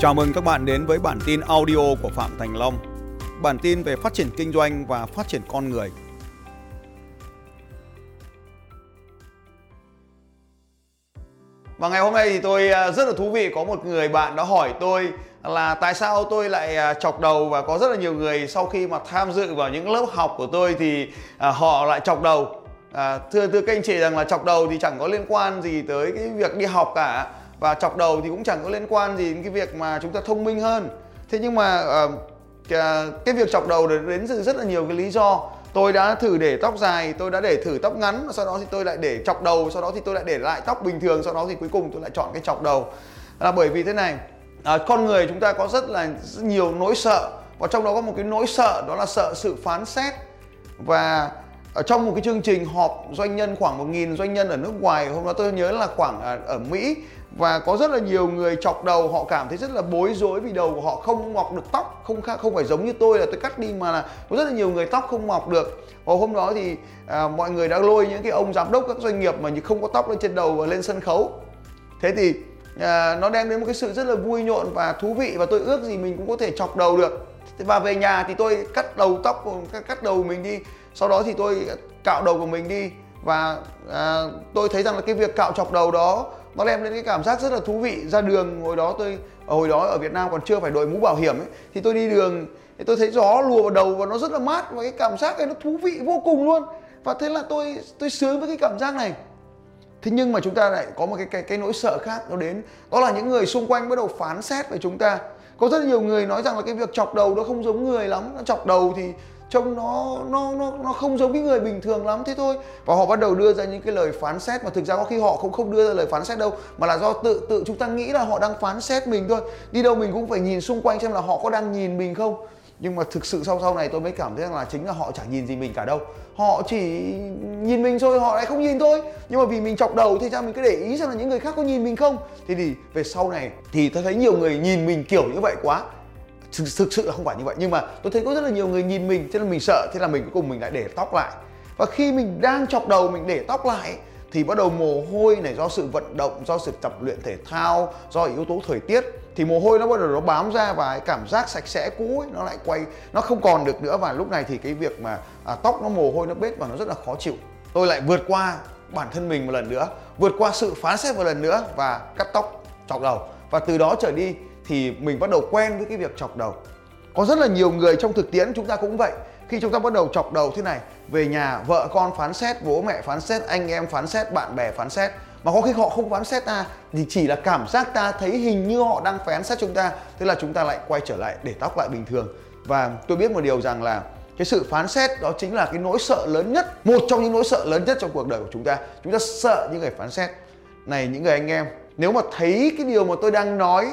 Chào mừng các bạn đến với bản tin audio của Phạm Thành Long. Bản tin về phát triển kinh doanh và phát triển con người. Và ngày hôm nay thì tôi à, rất là thú vị có một người bạn đã hỏi tôi là tại sao tôi lại à, chọc đầu và có rất là nhiều người sau khi mà tham dự vào những lớp học của tôi thì à, họ lại chọc đầu. À, thưa thưa các anh chị rằng là chọc đầu thì chẳng có liên quan gì tới cái việc đi học cả và chọc đầu thì cũng chẳng có liên quan gì đến cái việc mà chúng ta thông minh hơn. Thế nhưng mà uh, cái việc chọc đầu đến từ rất là nhiều cái lý do. Tôi đã thử để tóc dài tôi đã để thử tóc ngắn sau đó thì tôi lại để chọc đầu sau đó thì tôi lại để lại tóc bình thường sau đó thì cuối cùng tôi lại chọn cái chọc đầu. Là bởi vì thế này à, con người chúng ta có rất là rất nhiều nỗi sợ. Và trong đó có một cái nỗi sợ đó là sợ sự phán xét. Và ở trong một cái chương trình họp doanh nhân khoảng 1.000 doanh nhân ở nước ngoài hôm đó tôi nhớ là khoảng ở, ở Mỹ và có rất là nhiều người chọc đầu họ cảm thấy rất là bối rối vì đầu của họ không mọc được tóc không không phải giống như tôi là tôi cắt đi mà là có rất là nhiều người tóc không mọc được. Và hôm đó thì à, mọi người đã lôi những cái ông giám đốc các doanh nghiệp mà không có tóc lên trên đầu và lên sân khấu. Thế thì à, nó đem đến một cái sự rất là vui nhộn và thú vị và tôi ước gì mình cũng có thể chọc đầu được. Và về nhà thì tôi cắt đầu tóc cắt đầu mình đi sau đó thì tôi cạo đầu của mình đi và à, tôi thấy rằng là cái việc cạo chọc đầu đó nó đem đến cái cảm giác rất là thú vị. Ra đường hồi đó tôi hồi đó ở Việt Nam còn chưa phải đội mũ bảo hiểm ấy thì tôi đi đường thì tôi thấy gió lùa vào đầu và nó rất là mát và cái cảm giác này nó thú vị vô cùng luôn. Và thế là tôi tôi sướng với cái cảm giác này. Thế nhưng mà chúng ta lại có một cái cái cái nỗi sợ khác nó đến. Đó là những người xung quanh bắt đầu phán xét về chúng ta. Có rất nhiều người nói rằng là cái việc chọc đầu nó không giống người lắm. Nó chọc đầu thì trông nó nó nó nó không giống cái người bình thường lắm. Thế thôi. Và họ bắt đầu đưa ra những cái lời phán xét mà thực ra có khi họ cũng không đưa ra lời phán xét đâu, mà là do tự tự chúng ta nghĩ là họ đang phán xét mình thôi. Đi đâu mình cũng phải nhìn xung quanh xem là họ có đang nhìn mình không. Nhưng mà thực sự sau sau này tôi mới cảm thấy rằng là chính là họ chẳng nhìn gì mình cả đâu. Họ chỉ nhìn mình thôi, họ lại không nhìn thôi nhưng mà vì mình chọc đầu thì ra mình cứ để ý xem là những người khác có nhìn mình không? Thì thì về sau này thì tôi thấy nhiều người nhìn mình kiểu như vậy quá thực, thực sự là không phải như vậy. Nhưng mà tôi thấy có rất là nhiều người nhìn mình thế là mình sợ thế là mình cuối cùng mình lại để tóc lại. Và khi mình đang chọc đầu mình để tóc lại thì bắt đầu mồ hôi này do sự vận động do sự tập luyện thể thao do yếu tố thời tiết thì mồ hôi nó bắt đầu nó bám ra và cái cảm giác sạch sẽ cũ ấy, nó lại quay nó không còn được nữa. Và lúc này thì cái việc mà à, tóc nó mồ hôi nó bết và nó rất là khó chịu. Tôi lại vượt qua bản thân mình một lần nữa vượt qua sự phán xét một lần nữa và cắt tóc chọc đầu. Và từ đó trở đi thì mình bắt đầu quen với cái việc chọc đầu. Có rất là nhiều người trong thực tiễn chúng ta cũng vậy. Khi chúng ta bắt đầu chọc đầu thế này, về nhà vợ con phán xét, bố mẹ phán xét, anh em phán xét, bạn bè phán xét. Mà có khi họ không phán xét ta, thì chỉ là cảm giác ta thấy hình như họ đang phán xét chúng ta, thế là chúng ta lại quay trở lại để tóc lại bình thường. Và tôi biết một điều rằng là cái sự phán xét đó chính là cái nỗi sợ lớn nhất, một trong những nỗi sợ lớn nhất trong cuộc đời của chúng ta. Chúng ta sợ những người phán xét. Này, những người anh em, nếu mà thấy cái điều mà tôi đang nói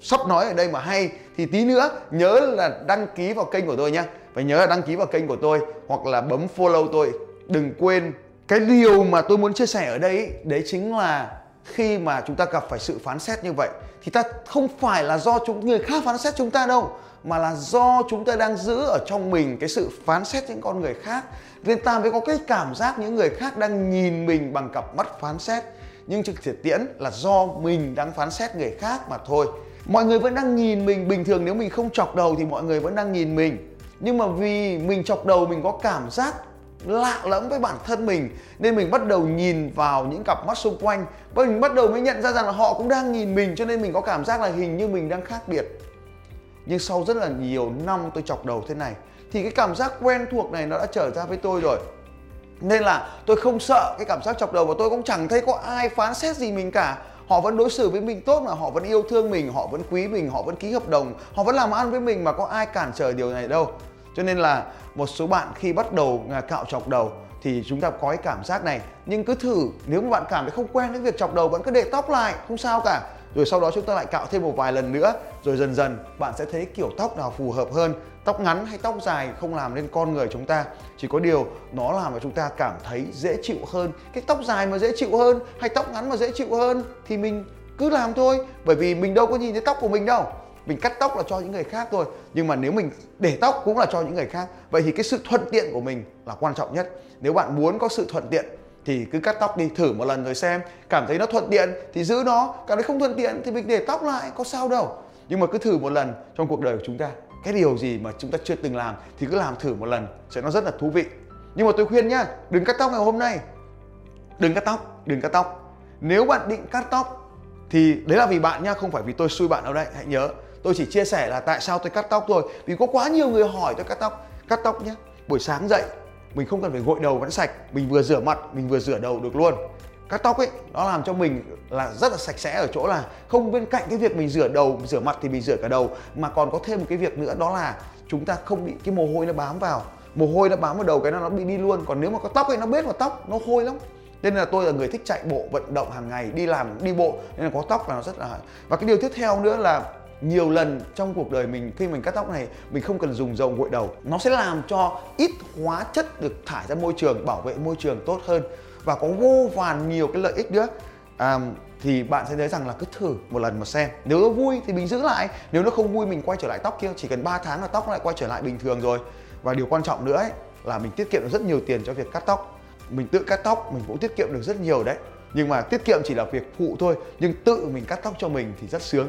sắp nói ở đây mà hay, thì tí nữa nhớ là đăng ký vào kênh của tôi nhé phải nhớ là đăng ký vào kênh của tôi hoặc là bấm follow tôi. Đừng quên, cái điều mà tôi muốn chia sẻ ở đây, đấy chính là khi mà chúng ta gặp phải sự phán xét như vậy, thì ta không phải là do chúng, người khác phán xét chúng ta đâu, mà là do chúng ta đang giữ ở trong mình cái sự phán xét những con người khác. Nên ta mới có cái cảm giác những người khác đang nhìn mình bằng cặp mắt phán xét. Nhưng thực tiễn là do mình đang phán xét người khác mà thôi mọi người vẫn đang nhìn mình. Bình thường nếu mình không chọc đầu thì mọi người vẫn đang nhìn mình. Nhưng mà vì mình chọc đầu, mình có cảm giác lạ lẫm với bản thân mình, nên mình bắt đầu nhìn vào những cặp mắt xung quanh. Và mình bắt đầu mới nhận ra rằng là họ cũng đang nhìn mình, cho nên mình có cảm giác là hình như mình đang khác biệt. Nhưng sau rất là nhiều năm tôi chọc đầu thế này, thì cái cảm giác quen thuộc này nó đã trở ra với tôi rồi. Nên là tôi không sợ cái cảm giác chọc đầu và tôi cũng chẳng thấy có ai phán xét gì mình cả họ vẫn đối xử với mình tốt mà họ vẫn yêu thương mình, họ vẫn quý mình, họ vẫn ký hợp đồng, họ vẫn làm ăn với mình mà có ai cản trở điều này đâu. Cho nên là một số bạn khi bắt đầu à, cạo chọc đầu thì chúng ta có cái cảm giác này. Nhưng cứ thử, nếu mà bạn cảm thấy không quen với việc chọc đầu vẫn cứ để tóc lại, không sao cả rồi sau đó chúng ta lại cạo thêm một vài lần nữa, rồi dần dần bạn sẽ thấy kiểu tóc nào phù hợp hơn. Tóc ngắn hay tóc dài không làm nên con người chúng ta. Chỉ có điều nó làm cho chúng ta cảm thấy dễ chịu hơn. Cái tóc dài mà dễ chịu hơn hay tóc ngắn mà dễ chịu hơn thì mình cứ làm thôi. Bởi vì mình đâu có nhìn thấy tóc của mình đâu. Mình cắt tóc là cho những người khác thôi. Nhưng mà nếu mình để tóc cũng là cho những người khác. Vậy thì cái sự thuận tiện của mình là quan trọng nhất. Nếu bạn muốn có sự thuận tiện thì cứ cắt tóc đi, thử một lần rồi xem. Cảm thấy nó thuận tiện thì giữ nó. Cảm thấy không thuận tiện thì mình để tóc lại, có sao đâu. Nhưng mà cứ thử một lần trong cuộc đời của chúng ta. Cái điều gì mà chúng ta chưa từng làm thì cứ làm thử một lần, sẽ nó rất là thú vị. Nhưng mà tôi khuyên nhá, đừng cắt tóc ngày hôm nay. Đừng cắt tóc, đừng cắt tóc. Nếu bạn định cắt tóc thì đấy là vì bạn nhá, không phải vì tôi xui bạn đâu đấy, hãy nhớ. Tôi chỉ chia sẻ là tại sao tôi cắt tóc thôi. Vì có quá nhiều người hỏi tôi cắt tóc cắt tóc nhé buổi sáng dậy mình không cần phải gội đầu vẫn sạch, mình vừa rửa mặt, mình vừa rửa đầu được luôn. Cắt tóc ấy, nó làm cho mình là rất là sạch sẽ ở chỗ là không bên cạnh cái việc mình rửa đầu rửa mặt thì mình rửa cả đầu, mà còn có thêm một cái việc nữa đó là chúng ta không bị cái mồ hôi nó bám vào. Mồ hôi nó bám vào đầu cái nó nó bị đi luôn. Còn nếu mà có tóc ấy, nó bết vào tóc, nó hôi lắm. Nên là tôi là người thích chạy bộ, vận động hàng ngày, đi làm, đi bộ. Nên là có tóc là nó rất là và cái điều tiếp theo nữa là nhiều lần trong cuộc đời mình khi mình cắt tóc này mình không cần dùng dầu gội đầu. Nó sẽ làm cho ít hóa chất được thải ra môi trường bảo vệ môi trường tốt hơn. Và có vô vàn nhiều cái lợi ích nữa. À, thì bạn sẽ thấy rằng là cứ thử một lần mà xem. Nếu nó vui thì mình giữ lại. Nếu nó không vui mình quay trở lại tóc kia. Chỉ cần 3 tháng là tóc lại quay trở lại bình thường rồi. Và điều quan trọng nữa ấy, là mình tiết kiệm được rất nhiều tiền cho việc cắt tóc. Mình tự cắt tóc mình cũng tiết kiệm được rất nhiều đấy. Nhưng mà tiết kiệm chỉ là việc phụ thôi. Nhưng tự mình cắt tóc cho mình thì rất sướng.